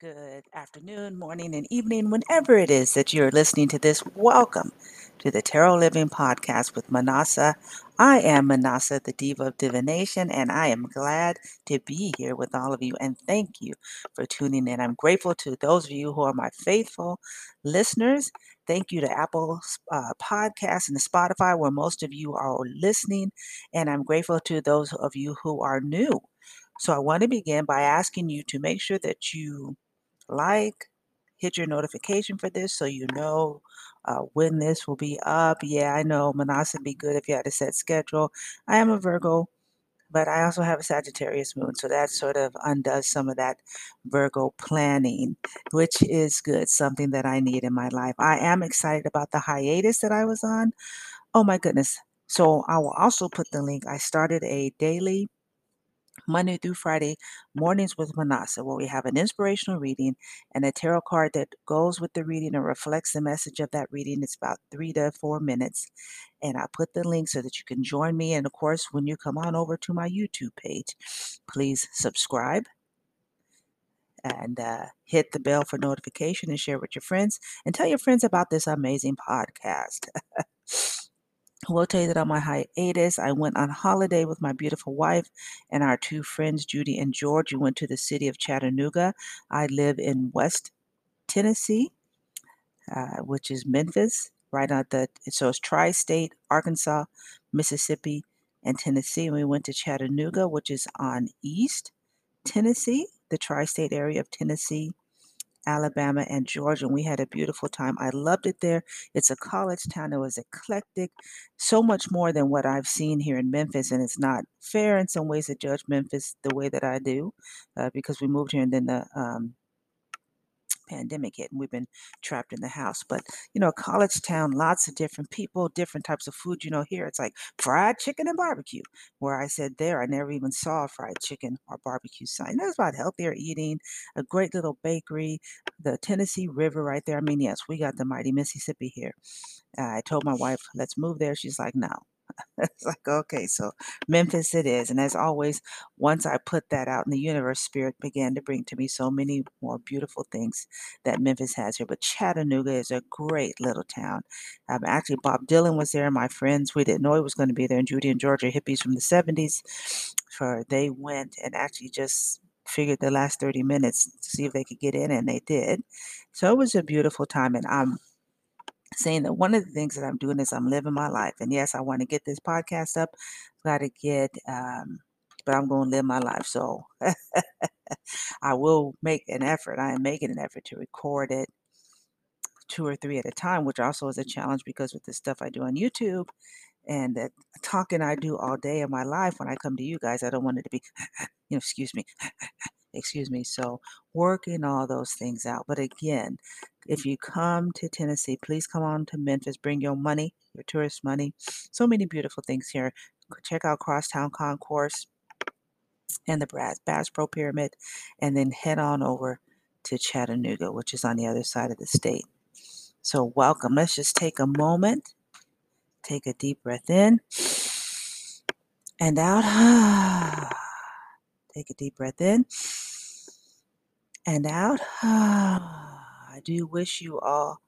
Good afternoon, morning, and evening, whenever it is that you're listening to this. Welcome to the Tarot Living Podcast with Manasa. I am Manasa, the Diva of Divination, and I am glad to be here with all of you. And thank you for tuning in. I'm grateful to those of you who are my faithful listeners. Thank you to Apple uh, Podcasts and the Spotify, where most of you are listening. And I'm grateful to those of you who are new. So I want to begin by asking you to make sure that you like, hit your notification for this so you know uh, when this will be up. Yeah, I know Manasa would be good if you had a set schedule. I am a Virgo, but I also have a Sagittarius moon, so that sort of undoes some of that Virgo planning, which is good, something that I need in my life. I am excited about the hiatus that I was on. Oh my goodness. So I will also put the link. I started a daily Monday through Friday mornings with Manasa, where we have an inspirational reading and a tarot card that goes with the reading and reflects the message of that reading. It's about three to four minutes. And I put the link so that you can join me. And of course, when you come on over to my YouTube page, please subscribe and uh, hit the bell for notification and share with your friends and tell your friends about this amazing podcast. I will tell you that on my hiatus, I went on holiday with my beautiful wife and our two friends, Judy and George. We went to the city of Chattanooga. I live in West Tennessee, uh, which is Memphis, right on the, so it's tri state, Arkansas, Mississippi, and Tennessee. And we went to Chattanooga, which is on East Tennessee, the tri state area of Tennessee Alabama, and Georgia. And we had a beautiful time. I loved it there. It's a college town. It was eclectic, so much more than what I've seen here in Memphis. And it's not fair in some ways to judge Memphis the way that I do uh, because we moved here and then the um, pandemic hit and we've been trapped in the house. But, you know, college town, lots of different people, different types of food. You know, here it's like fried chicken and barbecue. Where I said there, I never even saw a fried chicken or barbecue sign. That's about healthier eating, a great little bakery, the Tennessee River right there. I mean, yes, we got the mighty Mississippi here. Uh, I told my wife, let's move there. She's like, no, it's like, okay, so Memphis it is. And as always, once I put that out in the universe, Spirit began to bring to me so many more beautiful things that Memphis has here. But Chattanooga is a great little town. Um, actually, Bob Dylan was there. My friends, we didn't know he was going to be there. And Judy and Georgia, hippies from the 70s, for they went and actually just figured the last 30 minutes to see if they could get in, and they did. So it was a beautiful time. And I'm saying that one of the things that I'm doing is I'm living my life. And yes, I want to get this podcast up. Got to get, um, but I'm going to live my life. So I will make an effort. I am making an effort to record it two or three at a time, which also is a challenge because with the stuff I do on YouTube and the talking I do all day in my life, when I come to you guys, I don't want it to be, you know, excuse me, excuse me. So working all those things out. But again, if you come to Tennessee, please come on to Memphis. Bring your money, your tourist money. So many beautiful things here. Check out Crosstown Concourse and the Bass Pro Pyramid, and then head on over to Chattanooga, which is on the other side of the state. So, welcome. Let's just take a moment, take a deep breath in and out. Take a deep breath in and out. I do wish you all.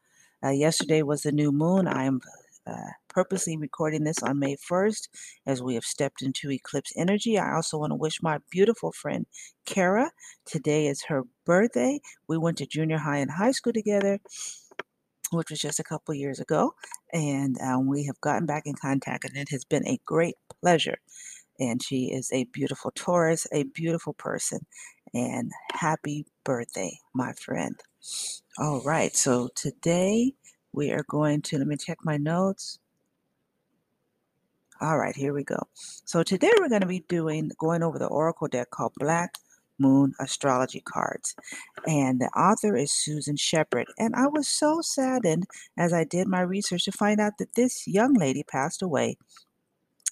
Uh, yesterday was the new moon. I am uh, purposely recording this on May 1st as we have stepped into eclipse energy. I also want to wish my beautiful friend Kara. Today is her birthday. We went to junior high and high school together, which was just a couple years ago, and um, we have gotten back in contact, and it has been a great pleasure. And she is a beautiful Taurus, a beautiful person, and happy birthday, my friend. All right, so today we are going to, let me check my notes. All right, here we go. So today we're going to be doing, going over the Oracle deck called Black Moon Astrology Cards. And the author is Susan Shepard. And I was so saddened as I did my research to find out that this young lady passed away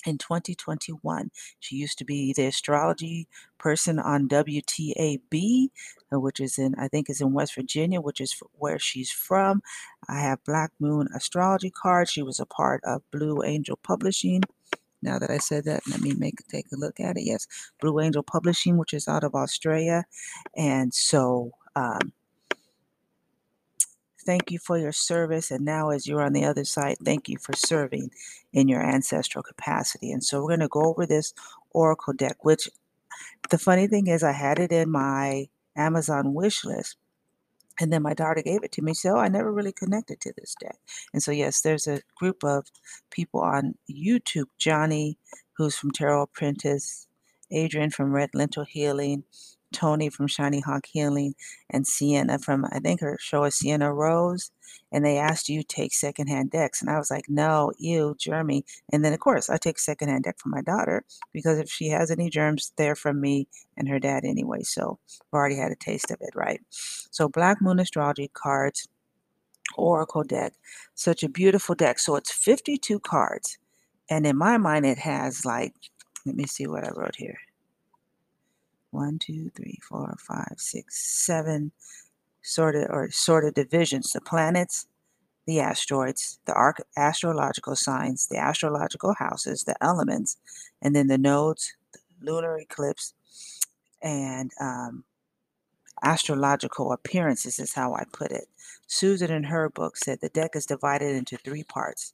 in 2021. She used to be the astrology person on WTAB, uh, which is in, I think, is in West Virginia, which is where she's from. I have Black Moon astrology card. She was a part of Blue Angel Publishing. Now that I said that, let me make take a look at it. Yes, Blue Angel Publishing, which is out of Australia, and so um, thank you for your service. And now, as you're on the other side, thank you for serving in your ancestral capacity. And so, we're going to go over this Oracle deck, which the funny thing is, I had it in my Amazon wish list and then my daughter gave it to me. So oh, I never really connected to this deck. And so, yes, there's a group of people on YouTube Johnny, who's from Tarot Apprentice, Adrian from Red Lentil Healing, Tony from Shiny Hawk Healing, and Sienna from, I think her show is Sienna Rose. And they asked you take secondhand decks. And I was like, no, you, Jeremy. And then, of course, I take secondhand deck for my daughter because if she has any germs, they're from me and her dad anyway. So I've already had a taste of it, right? So, Black Moon Astrology cards, Oracle deck, such a beautiful deck. So, it's 52 cards. And in my mind, it has like, let me see what I wrote here one, two, three, four, five, six, seven sort of or sort of divisions. The planets, the asteroids, the arc astrological signs, the astrological houses, the elements, and then the nodes, the lunar eclipse, and um, astrological appearances is how I put it. Susan in her book said the deck is divided into three parts.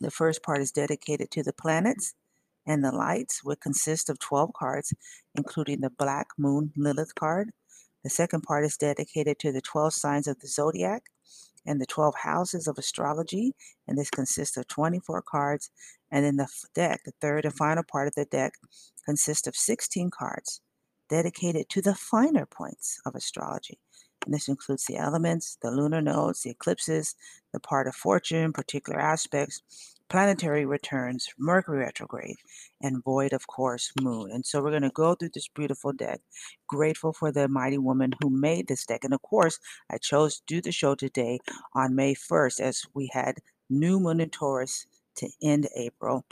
The first part is dedicated to the planets and the lights would consist of 12 cards, including the Black Moon Lilith card. The second part is dedicated to the 12 signs of the zodiac and the 12 houses of astrology, and this consists of 24 cards. And then the deck, the third and final part of the deck, consists of 16 cards dedicated to the finer points of astrology. And this includes the elements, the lunar nodes, the eclipses, the part of fortune, particular aspects, planetary returns, Mercury retrograde, and void, of course, moon. And so we're going to go through this beautiful deck. Grateful for the mighty woman who made this deck. And of course, I chose to do the show today on May 1st as we had new moon in Taurus to end April.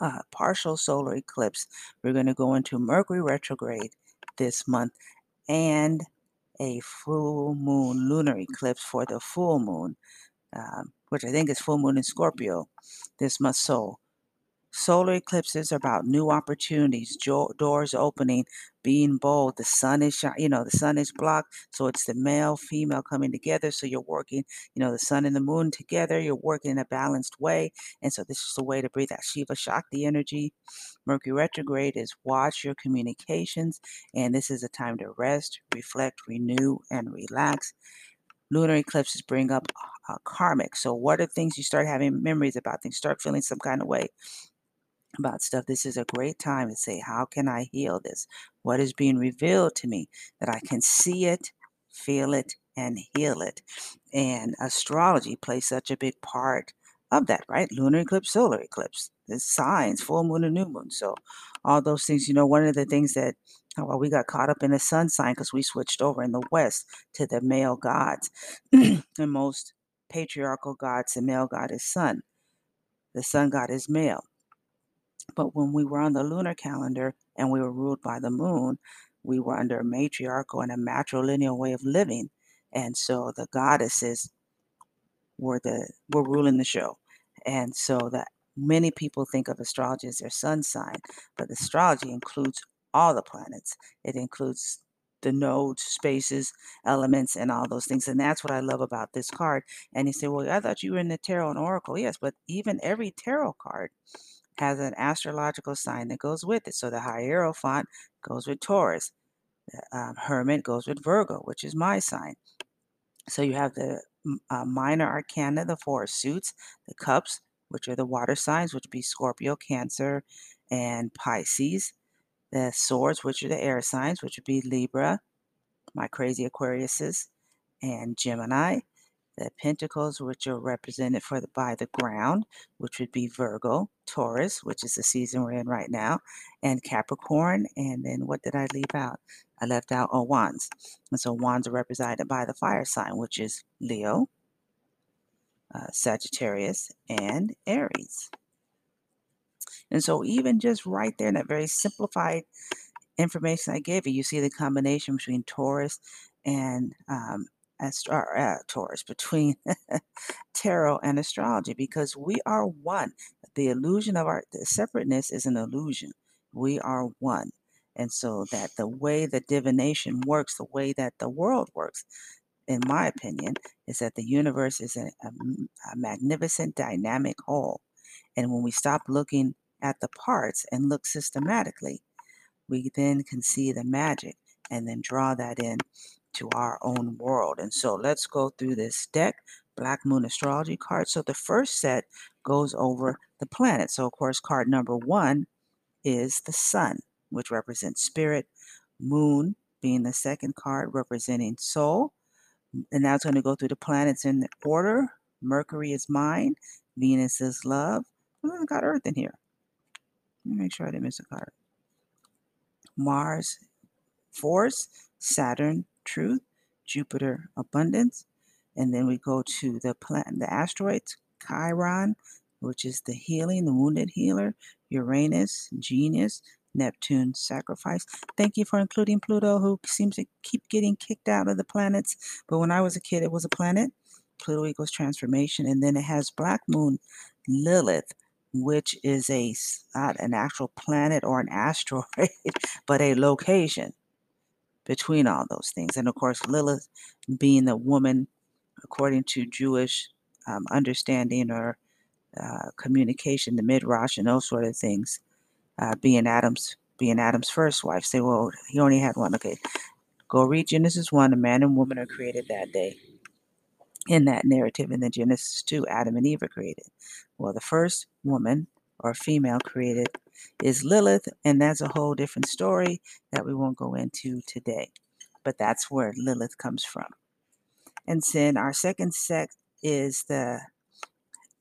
Uh, partial solar eclipse. We're going to go into Mercury retrograde this month and a full moon lunar eclipse for the full moon um, which I think is full moon in Scorpio this month. Soul. solar eclipses are about new opportunities, jo- doors opening, being bold. The sun is, you know, the sun is blocked, so it's the male, female coming together. So you're working, you know, the sun and the moon together. You're working in a balanced way, and so this is a way to breathe that Shiva Shakti energy. Mercury retrograde is watch your communications, and this is a time to rest, reflect, renew, and relax lunar eclipses bring up uh, karmic. So, what are things you start having memories about? Things start feeling some kind of way about stuff. This is a great time to say, How can I heal this? What is being revealed to me that I can see it, feel it, and heal it? And astrology plays such a big part of that, right? Lunar eclipse, solar eclipse, the signs, full moon and new moon. So, all those things, you know, one of the things that Oh, well, we got caught up in the sun sign because we switched over in the West to the male gods. and most patriarchal gods, the male god is sun. The sun god is male. But when we were on the lunar calendar and we were ruled by the moon, we were under a matriarchal and a matrilineal way of living. And so the goddesses were the were ruling the show. And so that many people think of astrology as their sun sign, but astrology includes all the planets. It includes the nodes, spaces, elements, and all those things. And that's what I love about this card. And you say, Well, I thought you were in the tarot and oracle. Yes, but even every tarot card has an astrological sign that goes with it. So the Hierophant goes with Taurus, the um, Hermit goes with Virgo, which is my sign. So you have the uh, minor arcana, the four suits, the cups, which are the water signs, which would be Scorpio, Cancer, and Pisces the swords, which are the air signs, which would be Libra, my crazy Aquariuses, and Gemini. The pentacles, which are represented for the, by the ground, which would be Virgo, Taurus, which is the season we're in right now, and Capricorn. And then what did I leave out? I left out oh, wands. And so wands are represented by the fire sign, which is Leo, uh, Sagittarius, and Aries. And so, even just right there in that very simplified information I gave you, you see the combination between Taurus and um, astro- uh, Taurus, between tarot and astrology, because we are one. The illusion of our separateness is an illusion. We are one. And so that the way that divination works, the way that the world works, in my opinion, is that the universe is a, a, a magnificent dynamic whole. And when we stop looking at the parts and look systematically, we then can see the magic and then draw that in to our own world. And so let's go through this deck, Black Moon Astrology card. So the first set goes over the planet. So, of course, card number one is the sun, which represents spirit, moon being the second card representing soul. And now it's going to go through the planets in order. Mercury is mind, Venus is love. Got Earth in here. Let me make sure I didn't miss a card. Mars, force, Saturn, truth, Jupiter, abundance. And then we go to the planet, the asteroids, Chiron, which is the healing, the wounded healer, Uranus, genius, Neptune, sacrifice. Thank you for including Pluto, who seems to keep getting kicked out of the planets. But when I was a kid, it was a planet. Pluto equals transformation. And then it has Black Moon, Lilith, which is a not an actual planet or an asteroid, but a location between all those things. And of course, Lilith being the woman, according to Jewish um, understanding or uh, communication, the midrash, and those sort of things, uh, being Adam's being Adam's first wife. Say, well, he only had one. Okay, go read Genesis one. A man and woman are created that day. In that narrative, in the Genesis two, Adam and Eve are created. Well, the first woman or female created is Lilith, and that's a whole different story that we won't go into today. But that's where Lilith comes from. And then our second set is the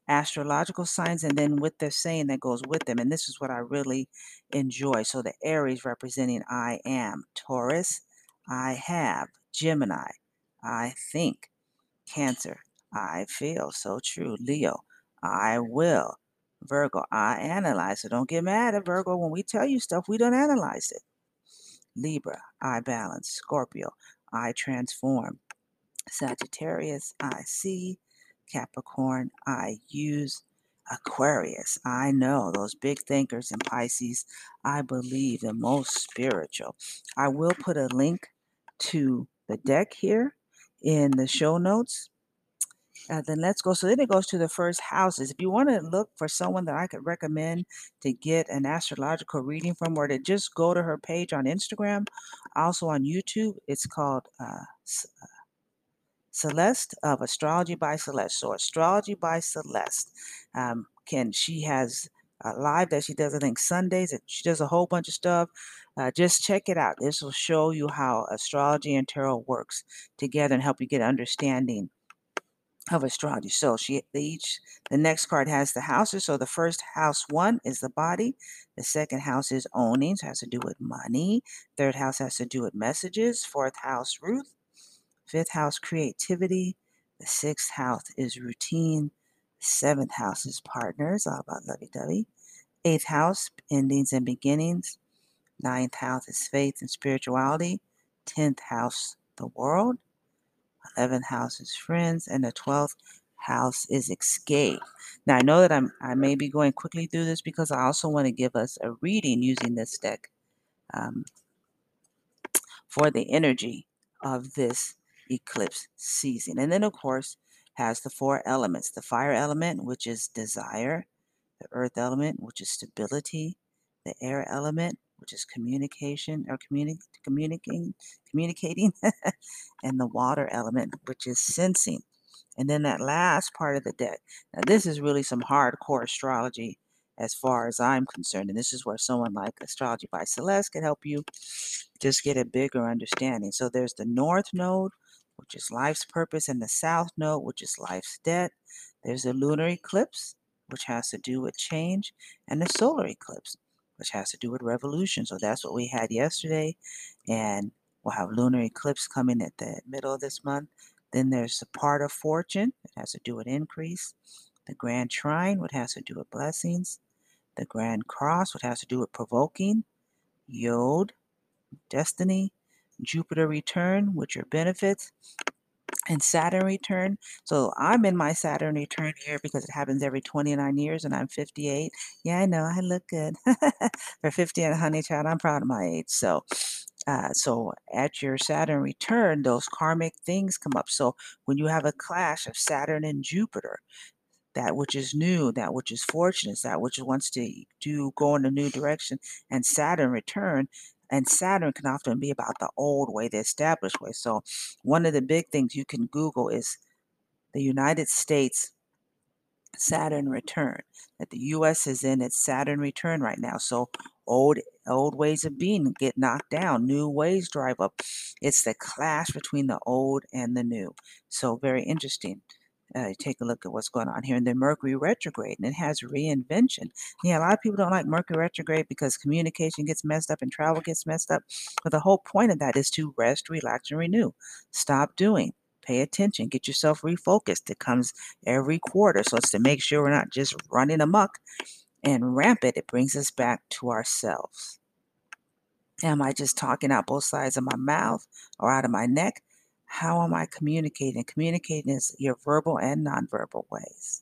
astrological signs and then what they're saying that goes with them. And this is what I really enjoy. So the Aries representing I am, Taurus, I have, Gemini, I think, Cancer, I feel so true, Leo, I will, Virgo, I analyze. So don't get mad at Virgo when we tell you stuff, we don't analyze it. Libra, I balance, Scorpio, I transform, Sagittarius, I see, Capricorn, I use Aquarius. I know those big thinkers in Pisces. I believe the most spiritual. I will put a link to the deck here in the show notes. Uh, then let's go. So then it goes to the first houses. If you want to look for someone that I could recommend to get an astrological reading from, or to just go to her page on Instagram, also on YouTube, it's called uh, uh Celeste of Astrology by Celeste. So Astrology by Celeste. Um, can she has a live that she does I think Sundays. She does a whole bunch of stuff. Uh, just check it out. This will show you how astrology and tarot works together and help you get understanding of astrology. So she each the next card has the houses. So the first house one is the body. The second house is owning, so has to do with money. Third house has to do with messages. Fourth house, Ruth. Fifth house, creativity. The sixth house is routine. Seventh house is partners, all about lovey dovey. Eighth house, endings and beginnings. Ninth house is faith and spirituality. Tenth house, the world. Eleventh house is friends. And the twelfth house is escape. Now I know that I'm I may be going quickly through this because I also want to give us a reading using this deck um, for the energy of this eclipse season. And then, of course, has the four elements the fire element, which is desire, the earth element, which is stability, the air element, which is communication or communi- communicating, communicating, and the water element, which is sensing. And then that last part of the deck. Now, this is really some hardcore astrology as far as I'm concerned. And this is where someone like Astrology by Celeste can help you just get a bigger understanding. So there's the North Node, which is life's purpose, and the south node, which is life's debt. There's a lunar eclipse, which has to do with change, and the solar eclipse, which has to do with revolution. So that's what we had yesterday, and we'll have lunar eclipse coming at the middle of this month. Then there's the part of fortune, it has to do with increase. The grand trine, what has to do with blessings. The grand cross, what has to do with provoking. Yod, destiny. Jupiter return, which are benefits, and Saturn return. So I'm in my Saturn return year because it happens every 29 years and I'm 58. Yeah, I know I look good. For 50 and a honey child, I'm proud of my age. So uh, so at your Saturn return, those karmic things come up. So when you have a clash of Saturn and Jupiter, that which is new, that which is fortunate, that which wants to do go in a new direction, and Saturn return, and Saturn can often be about the old way, the established way. So, one of the big things you can Google is the United States Saturn return. That the U.S. is in its Saturn return right now. So, old old ways of being get knocked down, new ways drive up. It's the clash between the old and the new. So, very interesting uh, take a look at what's going on here. And then Mercury retrograde, and it has reinvention. Yeah, a lot of people don't like Mercury retrograde because communication gets messed up and travel gets messed up. But the whole point of that is to rest, relax, and renew. Stop doing. Pay attention. Get yourself refocused. It comes every quarter. So it's to make sure we're not just running amok and rampant. It brings us back to ourselves. Am I just talking out both sides of my mouth or out of my neck? How am I communicating? Communicating is your verbal and nonverbal ways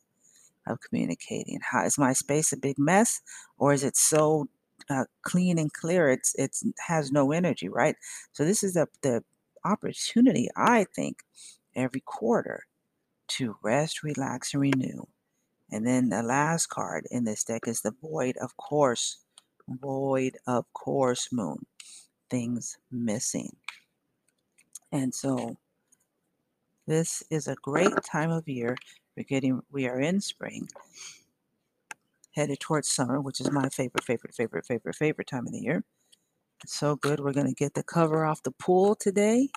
of communicating. How is my space a big mess, or is it so uh, clean and clear? It's it has no energy, right? So this is a, the opportunity, I think, every quarter to rest, relax, and renew. And then the last card in this deck is the Void of Course, Void of Course Moon, things missing. And so this is a great time of year. We're getting we are in spring, headed towards summer, which is my favorite, favorite, favorite, favorite, favorite time of the year. So good. We're going to get the cover off the pool today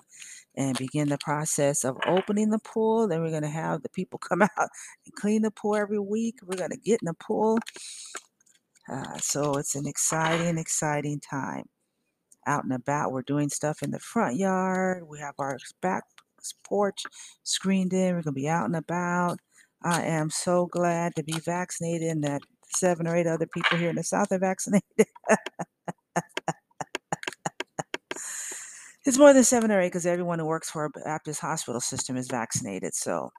and begin the process of opening the pool. Then we're going to have the people come out and clean the pool every week. We're going to get in the pool. Uh, so it's an exciting, exciting time out and about. We're doing stuff in the front yard. We have our back porch screened in. We're going to be out and about. I am so glad to be vaccinated and that seven or eight other people here in the South are vaccinated. it's more than seven or eight because everyone who works for a Baptist hospital system is vaccinated. So,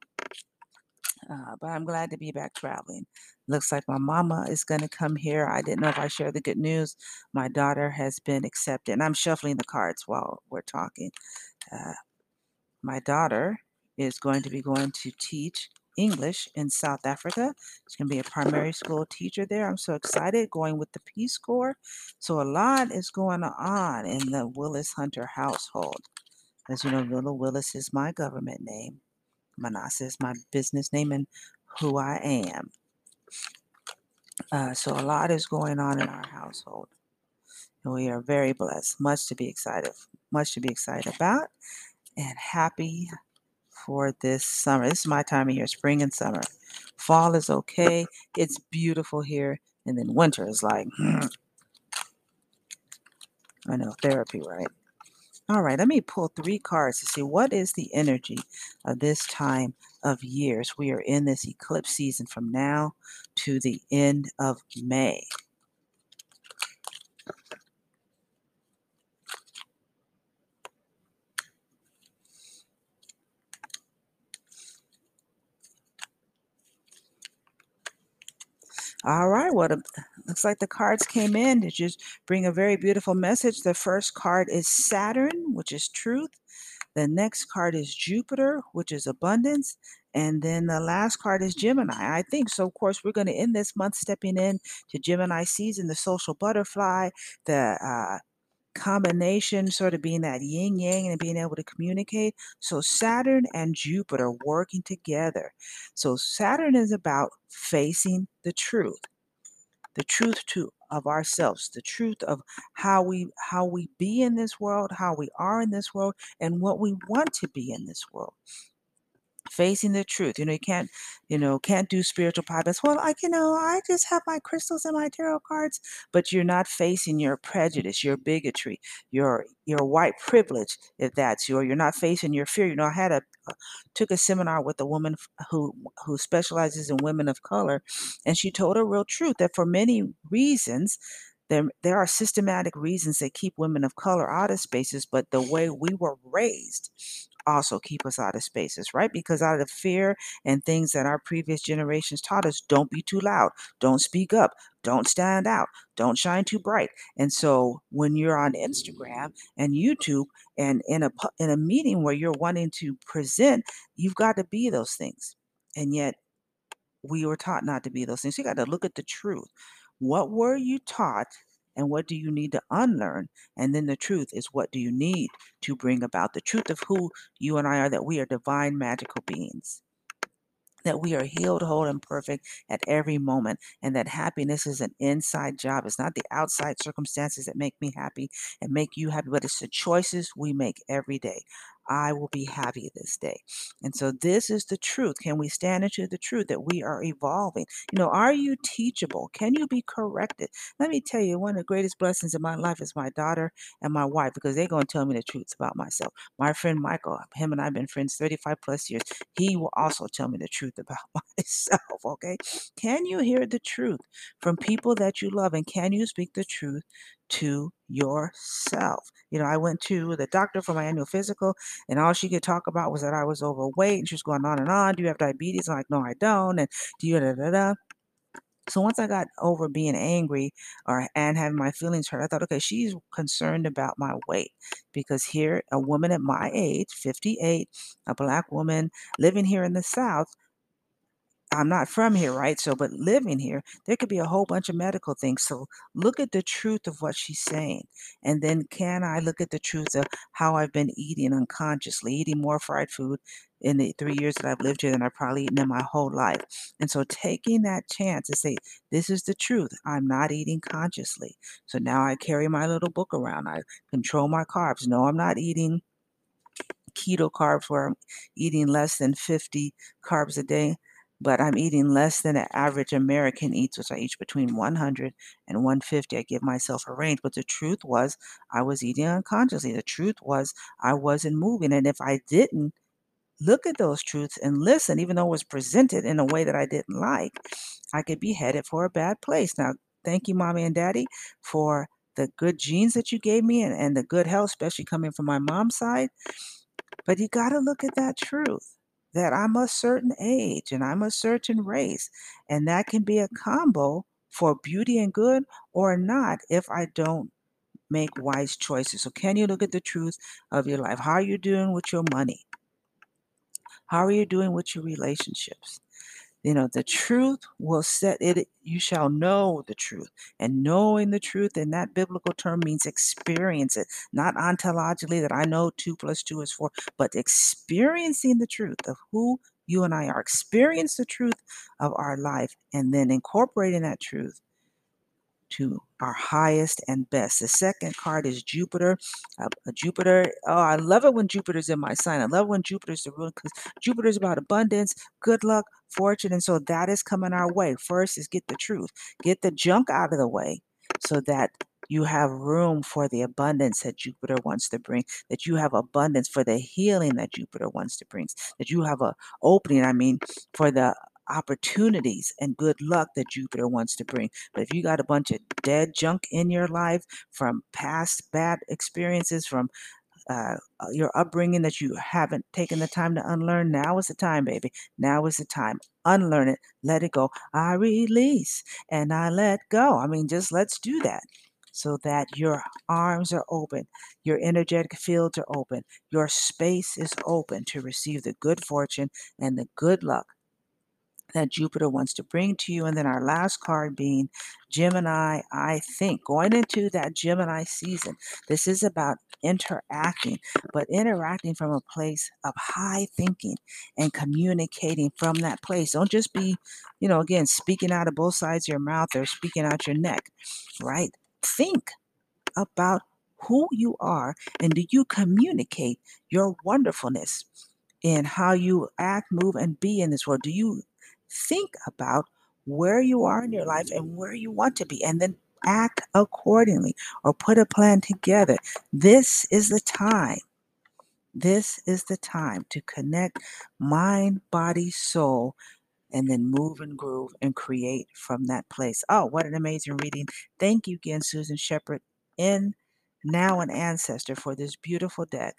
uh, but I'm glad to be back traveling. Looks like my mama is going to come here. I didn't know if I shared the good news. My daughter has been accepted. And I'm shuffling the cards while we're talking. Uh, my daughter is going to be going to teach English in South Africa. She's going to be a primary school teacher there. I'm so excited going with the Peace Corps. So, a lot is going on in the Willis Hunter household. As you know, Little Willis is my government name, Manasa is my business name, and who I am. Uh, so a lot is going on in our household. And we are very blessed. Much to be excited, much to be excited about, and happy for this summer. This is my time of year, spring and summer. Fall is okay. It's beautiful here. And then winter is like, I know, therapy, right? All right, let me pull three cards to see what is the energy of this time of years. We are in this eclipse season from now to the end of May. All right, well, looks like the cards came in to just bring a very beautiful message. The first card is Saturn, which is truth. The next card is Jupiter, which is abundance. And then the last card is Gemini. I think so. Of course, we're going to end this month stepping in to Gemini season, the social butterfly, the uh, combination sort of being that yin yang and being able to communicate. So Saturn and Jupiter working together. So Saturn is about facing the truth. The truth to of ourselves, the truth of how we how we be in this world, how we are in this world, and what we want to be in this world facing the truth. You know, you can't, you know, can't do spiritual podcasts. Well, I, you know, I just have my crystals and my tarot cards, but you're not facing your prejudice, your bigotry, your your white privilege, if that's your. You're not facing your fear. You know, I had a uh, took a seminar with a woman who who specializes in women of color, and she told a real truth that for many reasons there, there are systematic reasons that keep women of color out of spaces, but the way we were raised also keep us out of spaces, right? Because out of fear and things that our previous generations taught us, don't be too loud, don't speak up, don't stand out, don't shine too bright. And so when you're on Instagram and YouTube and in a in a meeting where you're wanting to present, you've got to be those things. And yet we were taught not to be those things. You got to look at the truth. What were you taught and what do you need to unlearn? And then the truth is what do you need to bring about the truth of who you and I are that we are divine magical beings that we are healed, whole, and perfect at every moment, and that happiness is an inside job. It's not the outside circumstances that make me happy and make you happy, but it's the choices we make every day. I will be happy this day. And so this is the truth. Can we stand into the truth that we are evolving? You know, are you teachable? Can you be corrected? Let me tell you, one of the greatest blessings in my life is my daughter and my wife because they're going to tell me the truth about myself. My friend Michael, him and I have been friends 35 plus years. He will also tell me the truth about myself. Okay. Can you hear the truth from people that you love? And can you speak the truth to yourself. You know, I went to the doctor for my annual physical, and all she could talk about was that I was overweight, and she was going on and on. Do you have diabetes? I'm like, no, I don't. And do you da da da? So once I got over being angry or and having my feelings hurt, I thought, okay, she's concerned about my weight because here, a woman at my age, 58, a black woman living here in the South, I'm not from here, right? So, but living here, there could be a whole bunch of medical things. So, look at the truth of what she's saying. And then, can I look at the truth of how I've been eating unconsciously, eating more fried food in the three years that I've lived here than I've probably eaten in my whole life? And so, taking that chance to say, this is the truth. I'm not eating consciously. So now I carry my little book around. I control my carbs. No, I'm not eating keto carbs where I'm eating less than 50 carbs a day but I'm eating less than an average American eats, which I eat between 100 and 150. I give myself a range, but the truth was I was eating unconsciously. The truth was I wasn't moving. And if I didn't look at those truths and listen, even though it was presented in a way that I didn't like, I could be headed for a bad place. Now, thank you, mommy and daddy, for the good genes that you gave me and, and the good health, especially coming from my mom's side. But you got to look at that truth that I'm a certain age and I'm a certain race. And that can be a combo for beauty and good or not if I don't make wise choices. So, can you look at the truth of your life? How are you doing with your money? How are you doing with your relationships? You know, the truth will set it, you shall know the truth. And knowing the truth in that biblical term means experience it, not ontologically that I know two plus two is four, but experiencing the truth of who you and I are. Experience the truth of our life and then incorporating that truth to our highest and best. The second card is Jupiter. Uh, Jupiter, oh, I love it when Jupiter's in my sign. I love when Jupiter's the ruler because Jupiter's about abundance, good luck, fortune. And so that is coming our way. First is get the truth, get the junk out of the way so that you have room for the abundance that Jupiter wants to bring, that you have abundance for the healing that Jupiter wants to bring, that you have a opening, I mean, for the opportunities and good luck that Jupiter wants to bring. But if you got a bunch of dead junk in your life from past bad experiences, from uh, uh, your upbringing that you haven't taken the time to unlearn, now is the time, baby. Now is the time. Unlearn it, let it go. I release and I let go. I mean, just let's do that so that your arms are open, your energetic fields are open, your space is open to receive the good fortune and the good luck that Jupiter wants to bring to you. And then our last card being Gemini, I think. Going into that Gemini season, this is about interacting, but interacting from a place of high thinking and communicating from that place. Don't just be, you know, again, speaking out of both sides of your mouth or speaking out your neck, right? Think about who you are and do you communicate your wonderfulness in how you act, move, and be in this world? Do you think about where you are in your life and where you want to be, and then act accordingly or put a plan together. This is the time. This is the time to connect mind, body, soul, and then move and groove and create from that place. Oh, what an amazing reading. Thank you again, Susan Shepard, in Now an Ancestor, for this beautiful deck.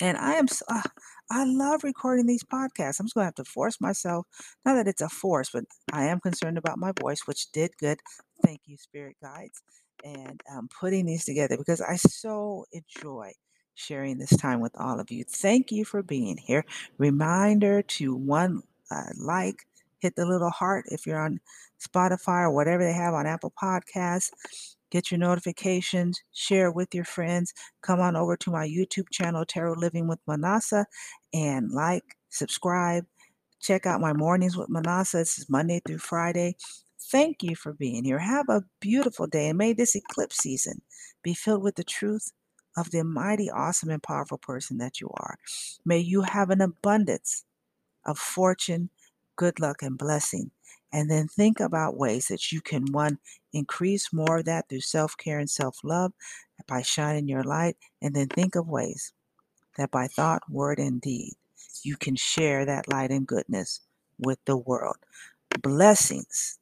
And I am, uh, I love recording these podcasts. I'm just going to have to force myself. Not that it's a force, but I am concerned about my voice, which did good. Thank you, Spirit Guides, and um, putting these together because I so enjoy sharing this time with all of you. Thank you for being here. Reminder to one uh, like, hit the little heart if you're on Spotify or whatever they have on Apple Podcasts get your notifications, share with your friends. Come on over to my YouTube channel, Tarot Living with Manasa, and like, subscribe. Check out my mornings with Manasa. This is Monday through Friday. Thank you for being here. Have a beautiful day, and may this eclipse season be filled with the truth of the mighty, awesome, and powerful person that you are. May you have an abundance of fortune, good luck, and blessing. And then think about ways that you can, one, increase more of that through self care and self love by shining your light. And then think of ways that by thought, word, and deed, you can share that light and goodness with the world. Blessings